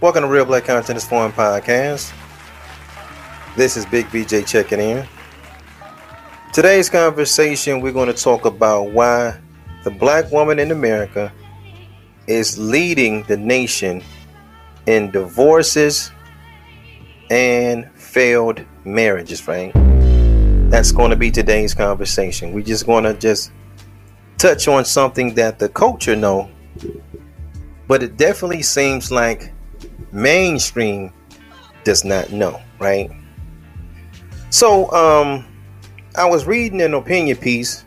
Welcome to Real Black Consciousness Forum Podcast. This is Big VJ checking in. Today's conversation, we're going to talk about why the black woman in America is leading the nation in divorces and failed marriages, Frank. That's going to be today's conversation. We're just going to just touch on something that the culture know, but it definitely seems like mainstream does not know, right? So, um, I was reading an opinion piece,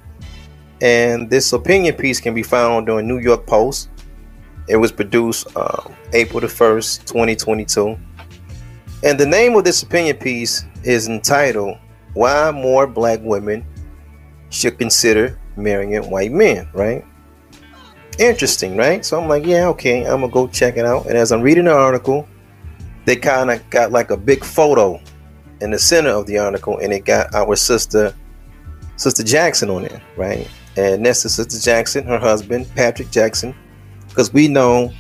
and this opinion piece can be found on New York Post. It was produced uh, April the 1st, 2022. And the name of this opinion piece is entitled Why More Black Women Should Consider Marrying White Men, right? Interesting, right? So I'm like, yeah, okay, I'm gonna go check it out. And as I'm reading the article, they kind of got like a big photo in the center of the article, and it got our sister, Sister Jackson on there, right? And that's the Sister Jackson, her husband, Patrick Jackson, because we know,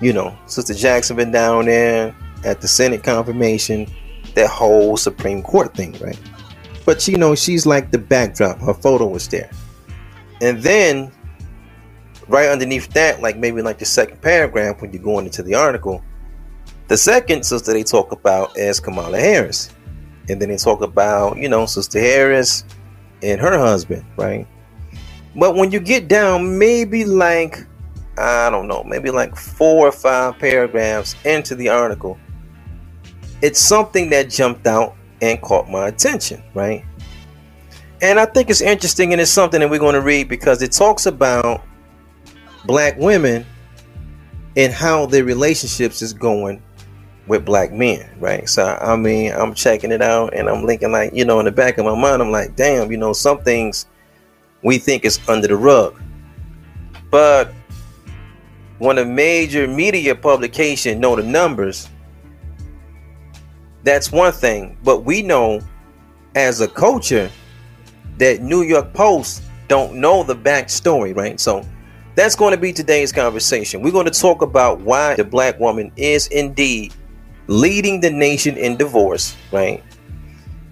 you know, Sister Jackson been down there at the Senate confirmation, that whole Supreme Court thing, right? But you know, she's like the backdrop. Her photo was there. And then right underneath that, like maybe like the second paragraph when you're going into the article, the second sister they talk about is Kamala Harris. And then they talk about, you know, Sister Harris and her husband, right? But when you get down, maybe like, I don't know, maybe like four or five paragraphs into the article, it's something that jumped out and caught my attention, right? And I think it's interesting and it's something that we're going to read because it talks about black women and how their relationships is going with black men, right? So I mean, I'm checking it out and I'm linking like, you know, in the back of my mind, I'm like, damn, you know, some things we think is under the rug. But when a major media publication know the numbers, that's one thing. But we know as a culture that New York Post don't know the backstory, right? So that's going to be today's conversation. We're going to talk about why the black woman is indeed leading the nation in divorce, right?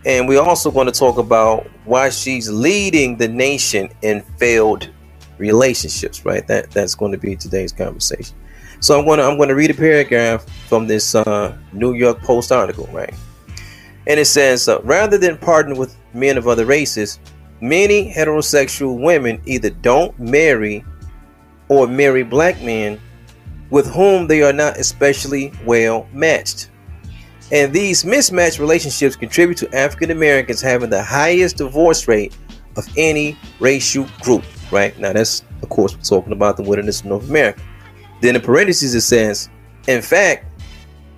And we're also going to talk about why she's leading the nation in failed relationships, right? That that's going to be today's conversation. So I'm going to I'm going to read a paragraph from this uh, New York Post article, right? And it says, uh, rather than partner with men of other races, many heterosexual women either don't marry or marry black men with whom they are not especially well matched. And these mismatched relationships contribute to African Americans having the highest divorce rate of any racial group, right? Now, that's, of course, we're talking about the wilderness of North America. Then in parentheses, it says, in fact,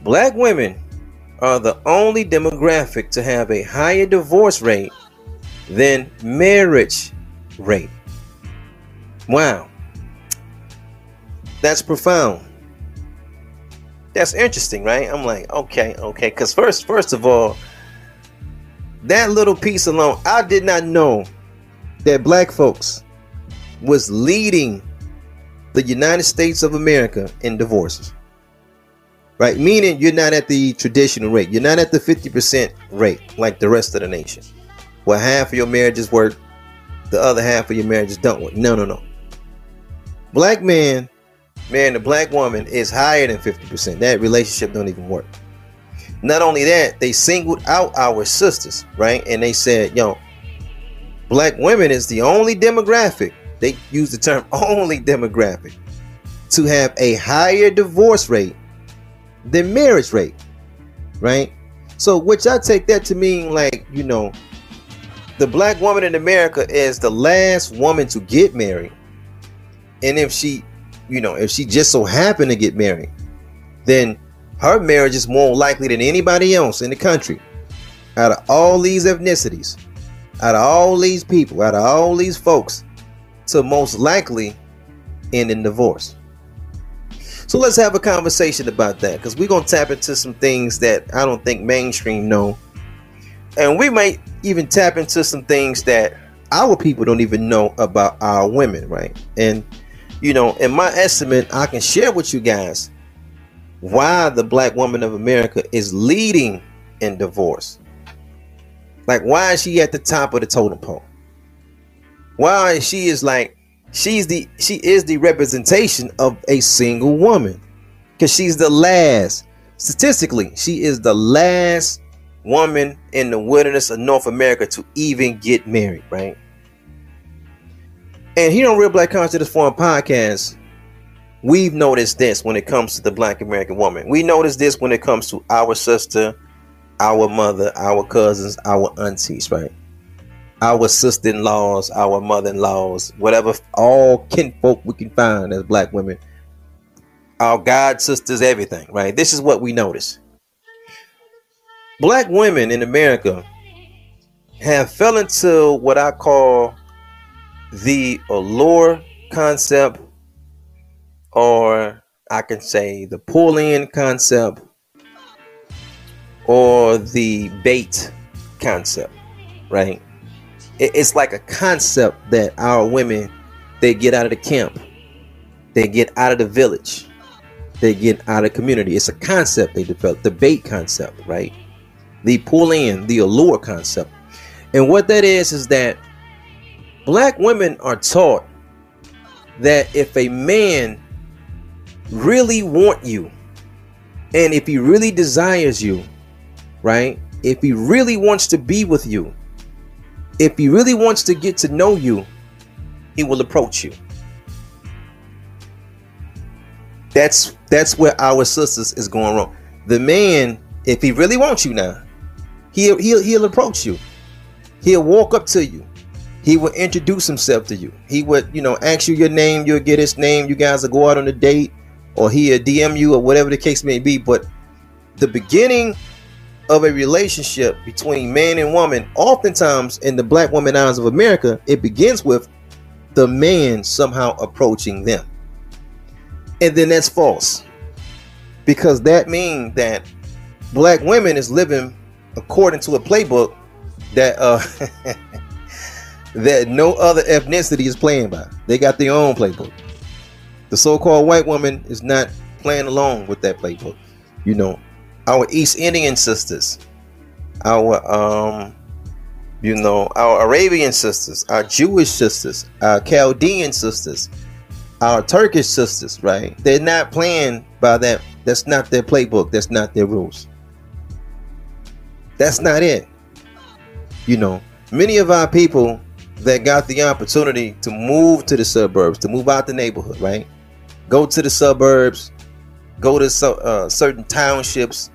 black women are the only demographic to have a higher divorce rate than marriage rate. Wow. That's profound. That's interesting, right? I'm like, okay, okay. Because first, first of all, that little piece alone, I did not know that black folks was leading the United States of America in divorces. Right? Meaning you're not at the traditional rate. You're not at the 50% rate like the rest of the nation. Where half of your marriages work, the other half of your marriages don't work. No, no, no. Black man, man, the black woman is higher than 50%. That relationship don't even work. Not only that, they singled out our sisters, right? And they said, yo, black women is the only demographic they use the term only demographic to have a higher divorce rate than marriage rate, right? So, which I take that to mean like, you know, the black woman in America is the last woman to get married. And if she, you know, if she just so happened to get married, then her marriage is more likely than anybody else in the country. Out of all these ethnicities, out of all these people, out of all these folks, to most likely end in divorce. So let's have a conversation about that because we're going to tap into some things that I don't think mainstream know. And we might even tap into some things that our people don't even know about our women, right? And, you know, in my estimate, I can share with you guys why the black woman of America is leading in divorce. Like, why is she at the top of the totem pole? Why is she is like she's the she is the representation of a single woman because she's the last statistically she is the last woman in the wilderness of north america to even get married right and here on real black consciousness forum podcast we've noticed this when it comes to the black american woman we notice this when it comes to our sister our mother our cousins our aunties right our sister-in-laws, our mother-in-laws, whatever, all kinfolk we can find as black women, our god sisters, everything, right? This is what we notice. Black women in America have fell into what I call the allure concept, or I can say the pull-in concept, or the bait concept, right? it's like a concept that our women they get out of the camp. They get out of the village. They get out of community. It's a concept they develop the bait concept right? The pull in the allure concept. And what that is is that black women are taught that if a man really want you and if he really desires you right if he really wants to be with you if he really wants to get to know you, he will approach you. That's that's where our sisters is going wrong. The man, if he really wants you now, he'll he'll he'll approach you. He'll walk up to you. He will introduce himself to you. He would, you know, ask you your name. You'll get his name. You guys will go out on a date, or he'll DM you, or whatever the case may be. But the beginning of a relationship between man and woman, oftentimes in the black woman eyes of America, it begins with the man somehow approaching them. And then that's false. Because that means that black women is living according to a playbook that uh that no other ethnicity is playing by. They got their own playbook. The so-called white woman is not playing along with that playbook. You know, our East Indian sisters, our um, you know, our Arabian sisters, our Jewish sisters, our Chaldean sisters, our Turkish sisters, right? They're not playing by that. That's not their playbook. That's not their rules. That's not it. You know, many of our people that got the opportunity to move to the suburbs, to move out the neighborhood, right? Go to the suburbs, go to uh, certain townships,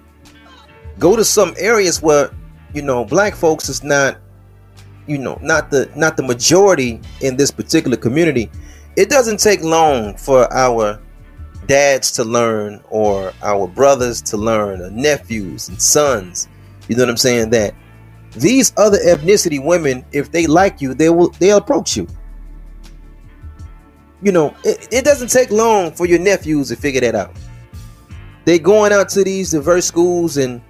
go to some areas where you know black folks is not you know not the not the majority in this particular community it doesn't take long for our dads to learn or our brothers to learn or nephews and sons you know what i'm saying that these other ethnicity women if they like you they will they'll approach you you know it, it doesn't take long for your nephews to figure that out they going out to these diverse schools and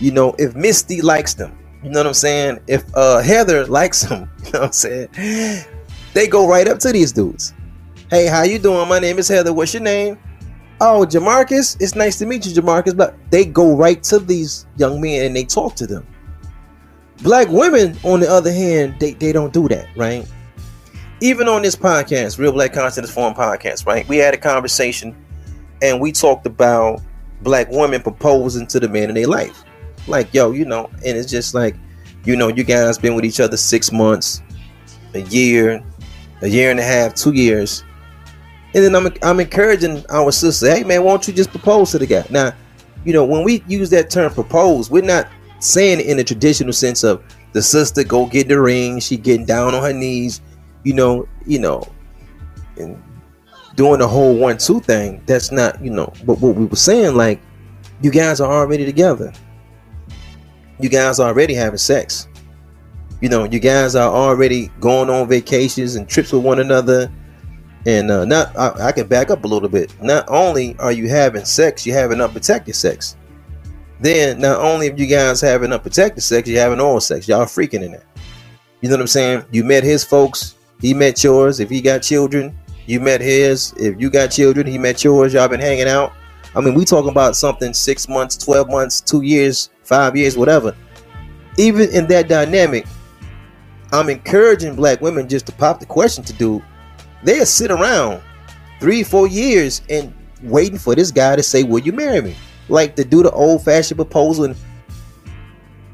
you know, if Misty likes them, you know what I'm saying? If uh Heather likes them, you know what I'm saying? They go right up to these dudes. Hey, how you doing? My name is Heather. What's your name? Oh, Jamarcus. It's nice to meet you, Jamarcus. But they go right to these young men and they talk to them. Black women, on the other hand, they, they don't do that, right? Even on this podcast, Real Black Consciousness Forum podcast, right? We had a conversation and we talked about black women proposing to the man in their life like yo you know and it's just like you know you guys been with each other six months a year a year and a half two years and then i'm, I'm encouraging our sister hey man why don't you just propose to the guy now you know when we use that term propose we're not saying it in the traditional sense of the sister go get the ring she getting down on her knees you know you know and doing the whole one two thing that's not you know but what we were saying like you guys are already together you guys are already having sex. You know, you guys are already going on vacations and trips with one another. And uh, not, I, I can back up a little bit. Not only are you having sex, you're having unprotected sex. Then, not only if you guys having unprotected sex, you're having oral sex. Y'all freaking in it. You know what I'm saying? You met his folks, he met yours. If he got children, you met his. If you got children, he met yours. Y'all been hanging out. I mean, we talking about something six months, 12 months, two years, five years, whatever. Even in that dynamic, I'm encouraging black women just to pop the question to do. They'll sit around three, four years and waiting for this guy to say, Will you marry me? Like to do the old fashioned proposal. And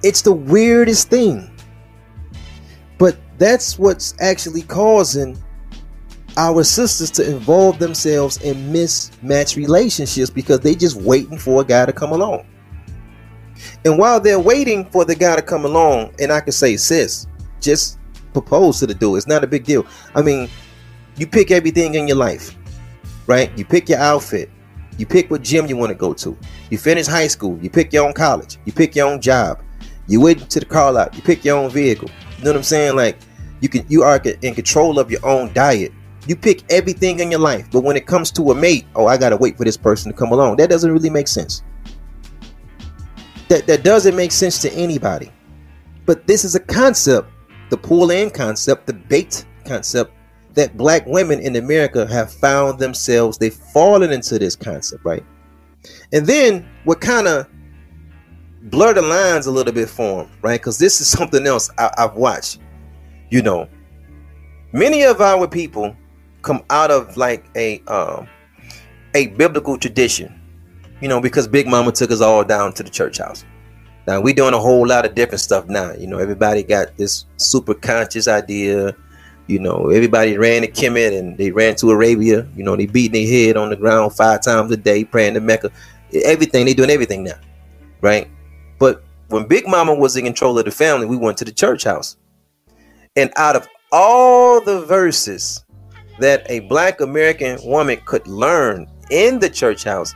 it's the weirdest thing. But that's what's actually causing our sisters to involve themselves in mismatched relationships because they just waiting for a guy to come along. And while they're waiting for the guy to come along, and I can say, sis, just propose to the dude. It's not a big deal. I mean, you pick everything in your life, right? You pick your outfit. You pick what gym you want to go to. You finish high school. You pick your own college. You pick your own job. You went to the car lot. You pick your own vehicle. You know what I'm saying? Like you can, you are in control of your own diet. You pick everything in your life, but when it comes to a mate, oh, I gotta wait for this person to come along. That doesn't really make sense. That that doesn't make sense to anybody. But this is a concept, the pull in concept, the bait concept that black women in America have found themselves, they've fallen into this concept, right? And then what kind of blur the lines a little bit for them, right? Because this is something else I, have watched. You know, many of our people come out of like a um, a biblical tradition, you know, because Big Mama took us all down to the church house. Now we doing a whole lot of different stuff now. You know, everybody got this super conscious idea. You know, everybody ran to Kemet and they ran to Arabia. You know, they beating their head on the ground five times a day, praying to Mecca. Everything they doing everything now, right? But when Big Mama was in control of the family, we went to the church house, and out of all the verses that a black American woman could learn in the church house.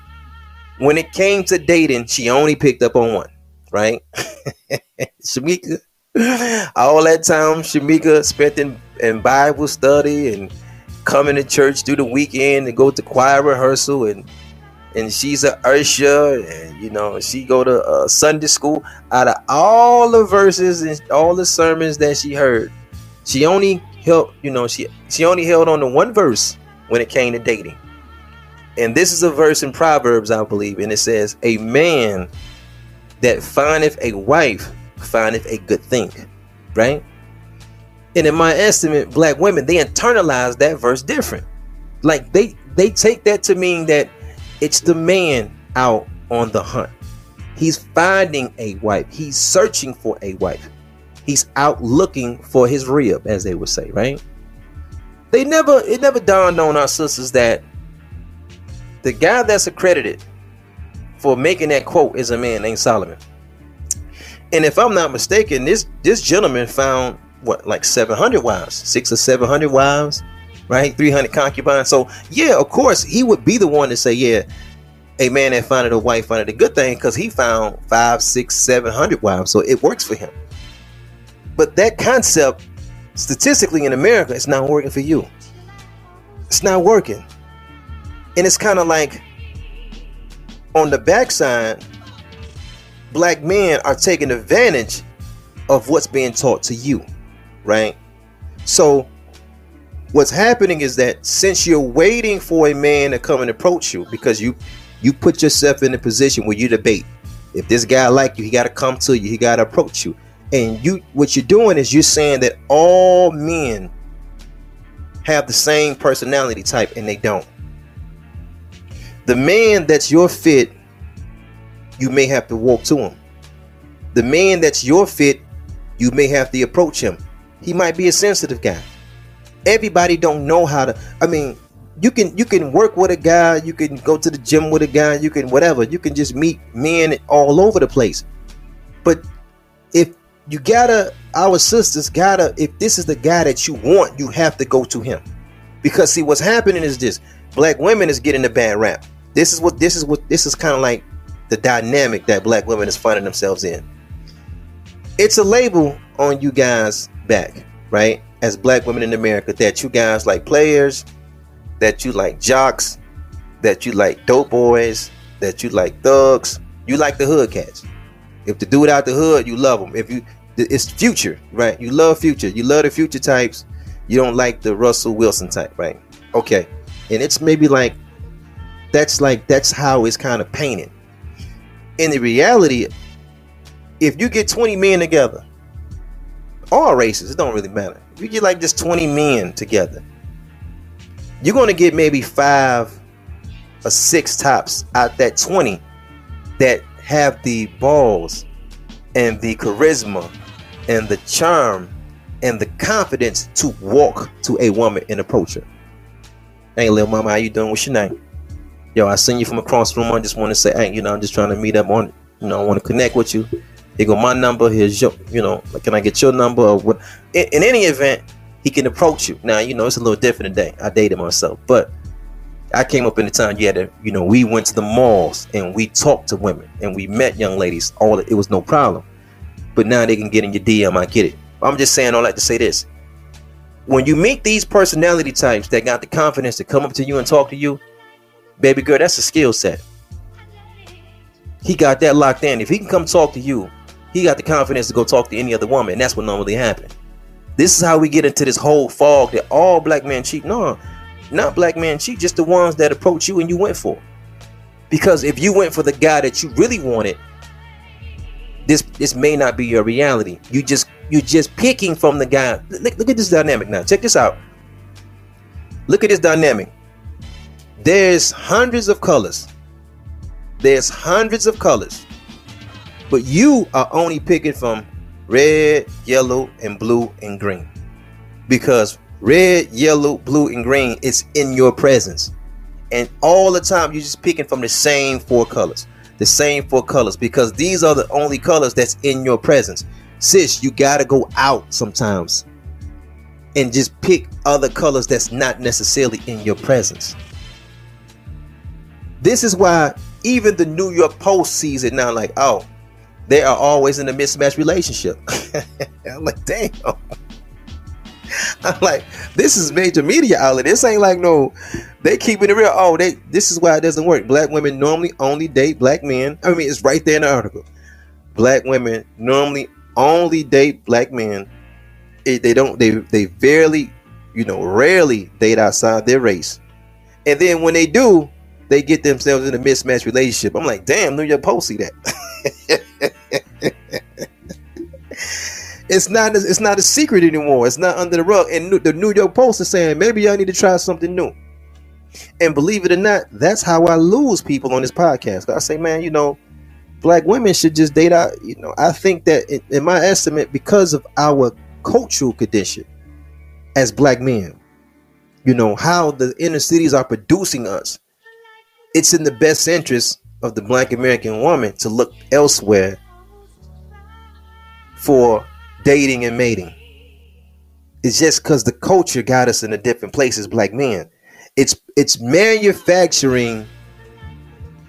When it came to dating, she only picked up on one, right? Shamika, all that time Shamika spent in, in Bible study and coming to church through the weekend and go to choir rehearsal and and she's a usher and you know she go to uh, Sunday school. Out of all the verses and all the sermons that she heard, she only held, you know, she she only held on to one verse when it came to dating. And this is a verse in Proverbs, I believe, and it says, "A man that findeth a wife findeth a good thing." Right? And in my estimate, black women they internalize that verse different. Like they they take that to mean that it's the man out on the hunt. He's finding a wife. He's searching for a wife. He's out looking for his rib, as they would say, right? They never it never dawned on our sisters that the guy that's accredited for making that quote is a man named Solomon. And if I'm not mistaken, this this gentleman found what like 700 wives, six or 700 wives, right? 300 concubines. So yeah, of course he would be the one to say, yeah, a man that found a wife found it a good thing because he found five, six, seven hundred wives. So it works for him. But that concept, statistically in America, it's not working for you. It's not working. And it's kind of like on the backside, black men are taking advantage of what's being taught to you, right? So what's happening is that since you're waiting for a man to come and approach you because you you put yourself in a position where you debate. If this guy like you he got to come to you he got to approach you. And you what you're doing is you're saying that all men have the same personality type and they don't. The man that's your fit you may have to walk to him. The man that's your fit you may have to approach him he might be a sensitive guy. Everybody don't know how to i mean you can you can work with a guy you can go to the gym with a guy you can whatever. You can just meet men all over the place. But if you gotta our sisters gotta if this is the guy that you want you have to go to him. Because see what's happening is this. Black women is getting a bad rap. This is what this is what this is kind of like the dynamic that black women is finding themselves in. It's a label on you guys back right as black women in america that you guys like players that you like jocks that you like dope boys that you like thugs you like the hood cats if the dude out the hood, you love them. If you, it's Future, right? You love Future. You love the future types. You don't like the Russell Wilson type, right? Okay, and it's maybe like that's like that's how it's kind of painted. In the reality, if you get 20 men together, all races, it don't really matter. You get like just 20 men together, you're gonna get maybe five or six tops out that 20 that have the balls and the charisma and the charm and the confidence to walk to a woman and approach her. Hey, little mama, how you doing? What's your name? Yo, I seen you from across the room. I just want to say, hey, you know, I'm just trying to meet up on, you know, I want to connect with you. Here go my number. Here's your, you know, can I get your number or what? In, in any event, he can approach you. Now, you know, it's a little different today. I dated myself, but I came up in the time you had to, you know, we went to the malls and we talked to women and we met young ladies. All it was no problem. But now they can get in your DM. I get it. I'm just saying all that to say this when you meet these personality types that got the confidence to come up to you and talk to you, baby girl, that's a skill set. He got that locked in. If he can come talk to you, he got the confidence to go talk to any other woman. That's what normally happens. This is how we get into this whole fog that all black men cheat. No, not black men cheat, just the ones that approach you and you went for. Because if you went for the guy that you really wanted, this this may not be your reality. You just you're just picking from the guy. Look, look at this dynamic now. Check this out. Look at this dynamic. There's hundreds of colors. There's hundreds of colors. But you are only picking from red, yellow, and blue and green. Because red, yellow, blue, and green is in your presence. And all the time you're just picking from the same four colors. The same four colors because these are the only colors that's in your presence sis, you gotta go out sometimes and just pick other colors that's not necessarily in your presence. This is why even the New York Post sees it now like, oh, they are always in a mismatched relationship. I'm like, damn. I'm like, this is major media outlet. This ain't like no, they keeping it real. Oh, they this is why it doesn't work. Black women normally only date black men. I mean, it's right there in the article. Black women normally only date black men. They don't. They they barely, you know, rarely date outside their race. And then when they do, they get themselves in a mismatched relationship. I'm like, damn, New York Post see that. it's not. It's not a secret anymore. It's not under the rug. And the New York Post is saying maybe I need to try something new. And believe it or not, that's how I lose people on this podcast. I say, man, you know, black women should just date out. You know, I think that in, in my estimate, because of our cultural condition as black men, you know, how the inner cities are producing us, it's in the best interest of the black American woman to look elsewhere for dating and mating. It's just because the culture got us in a different place as black men. It's it's manufacturing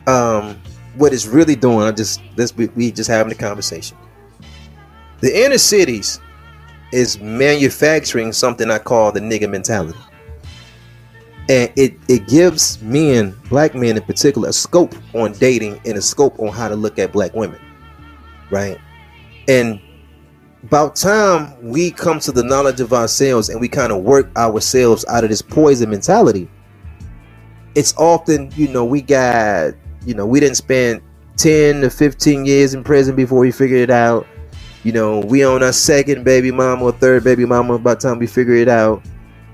um what it's really doing. I just this we just having a conversation. The inner cities is manufacturing something I call the nigga mentality. And it, it gives men, black men in particular, a scope on dating and a scope on how to look at black women. Right? And about time we come to the knowledge of ourselves and we kind of work ourselves out of this poison mentality. It's often, you know, we got you know, we didn't spend 10 to 15 years in prison before we figured it out. You know, we on our second baby mama or third baby mama by the time we figure it out.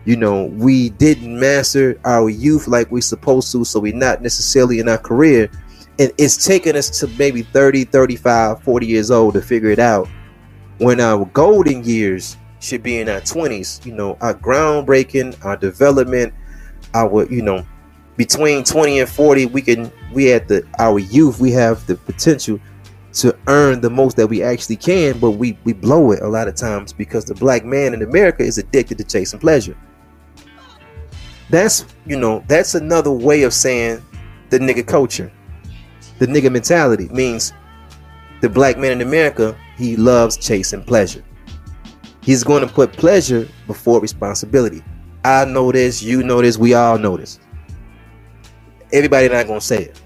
You know, we didn't master our youth like we supposed to, so we're not necessarily in our career. And it's taken us to maybe 30, 35, 40 years old to figure it out. When our golden years should be in our 20s, you know, our groundbreaking, our development, our, you know, between 20 and 40 we can we at the our youth we have the potential to earn the most that we actually can but we we blow it a lot of times because the black man in america is addicted to chasing pleasure. That's you know that's another way of saying the nigga culture. The nigga mentality means the black man in america he loves chasing pleasure he's going to put pleasure before responsibility i know this you know this we all know this everybody not gonna say it.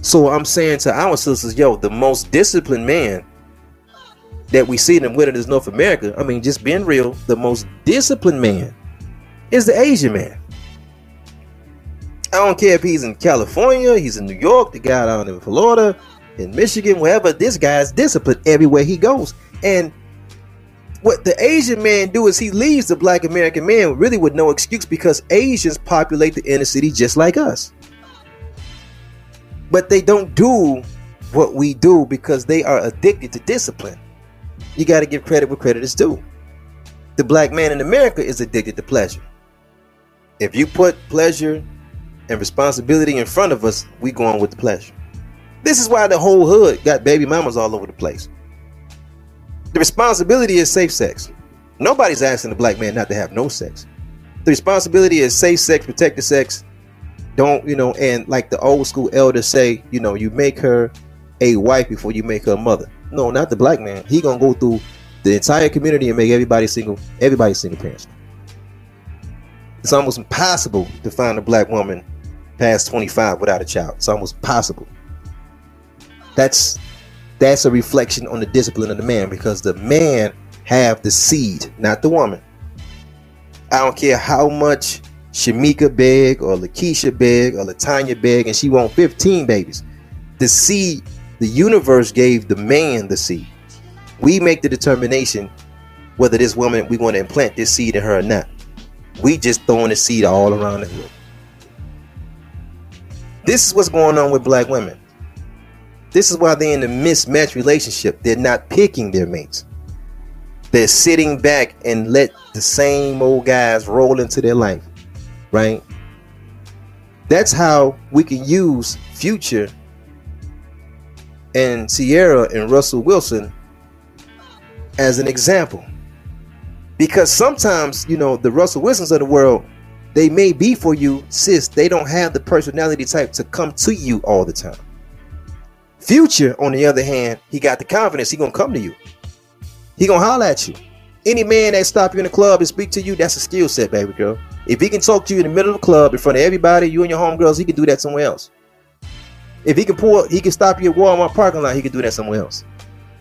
So I'm saying to our sisters, yo, the most disciplined man that we see in the wilderness North America, I mean, just being real, the most disciplined man is the Asian man. I don't care if he's in California, he's in New York, the guy out in Florida, in Michigan, wherever. This guy's disciplined everywhere he goes. And what the Asian man do is he leaves the black American man really with no excuse because Asians populate the inner city just like us. But they don't do what we do because they are addicted to discipline. You got to give credit where credit is due. The black man in America is addicted to pleasure. If you put pleasure and responsibility in front of us, we go on with the pleasure. This is why the whole hood got baby mamas all over the place. The responsibility is safe sex. Nobody's asking the black man not to have no sex. The responsibility is safe sex, protected sex. Don't, you know, and like the old school elders say, you know, you make her a wife before you make her a mother. No, not the black man. He gonna go through the entire community and make everybody single, everybody single parents. It's almost impossible to find a black woman past 25 without a child. It's almost possible. That's that's a reflection on the discipline of the man because the man have the seed, not the woman. I don't care how much Shamika beg or Lakeisha beg or Latanya beg, and she want 15 babies. The seed, the universe gave the man the seed. We make the determination whether this woman we want to implant this seed in her or not. We just throwing the seed all around the hood. This is what's going on with black women. This is why they're in a mismatched relationship. They're not picking their mates. They're sitting back and let the same old guys roll into their life, right? That's how we can use Future and Ciara and Russell Wilson as an example. Because sometimes, you know, the Russell Wilsons of the world, they may be for you, sis, they don't have the personality type to come to you all the time. Future, on the other hand, he got the confidence. He gonna come to you. He gonna holler at you. Any man that stop you in the club and speak to you, that's a skill set, baby girl. If he can talk to you in the middle of the club in front of everybody, you and your homegirls, he can do that somewhere else. If he can pull, he can stop you at Walmart parking lot, he can do that somewhere else.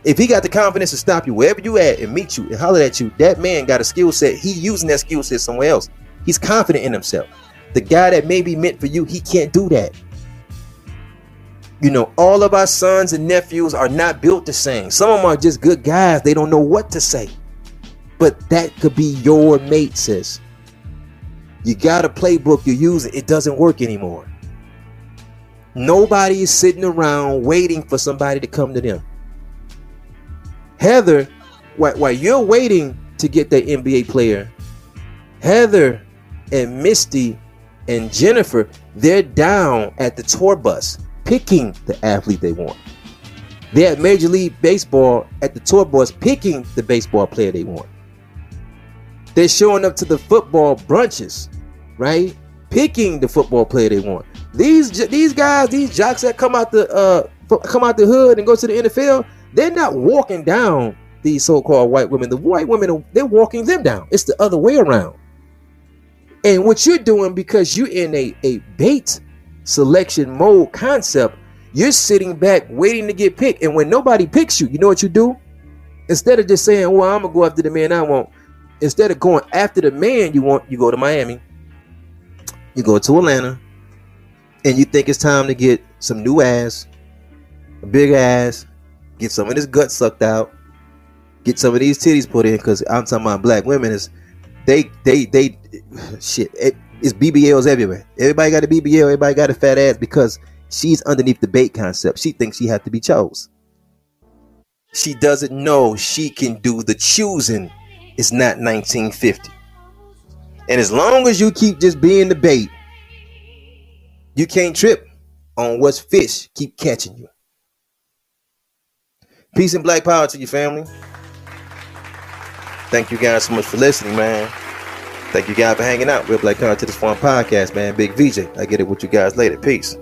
If he got the confidence to stop you wherever you at and meet you and holler at you, that man got a skill set. He using that skill set somewhere else. He's confident in himself. The guy that may be meant for you, he can't do that. You know, all of our sons and nephews are not built the same. Some of them are just good guys. They don't know what to say. But that could be your mate, sis. You got a playbook you use using, it doesn't work anymore. Nobody is sitting around waiting for somebody to come to them. Heather, while, while you're waiting to get that NBA player, Heather and Misty and Jennifer, they're down at the tour bus picking the athlete they want. They're at Major League Baseball at the tour bus picking the baseball player they want. They're showing up to the football brunches, right? Picking the football player they want. These these guys, these jocks that come out the uh come out the hood and go to the NFL, they're not walking down these so-called white women. The white women they're walking them down. It's the other way around. And what you're doing because you're in a, a bait selection mode concept, you're sitting back waiting to get picked. And when nobody picks you, you know what you do? Instead of just saying, Well, I'm gonna go after the man I want, instead of going after the man you want, you go to Miami, you go to Atlanta, and you think it's time to get some new ass, a big ass, get some of this gut sucked out, get some of these titties put in, because I'm talking about black women is they they they shit. It, it's BBLs everywhere. Everybody got a BBL. Everybody got a fat ass because she's underneath the bait concept. She thinks she has to be chose. She doesn't know she can do the choosing. It's not 1950. And as long as you keep just being the bait, you can't trip on what's fish keep catching you. Peace and black power to your family. Thank you guys so much for listening, man. Thank you guys for hanging out. Real Black Consciousness Forum Podcast, man. Big VJ. I get it with you guys later. Peace.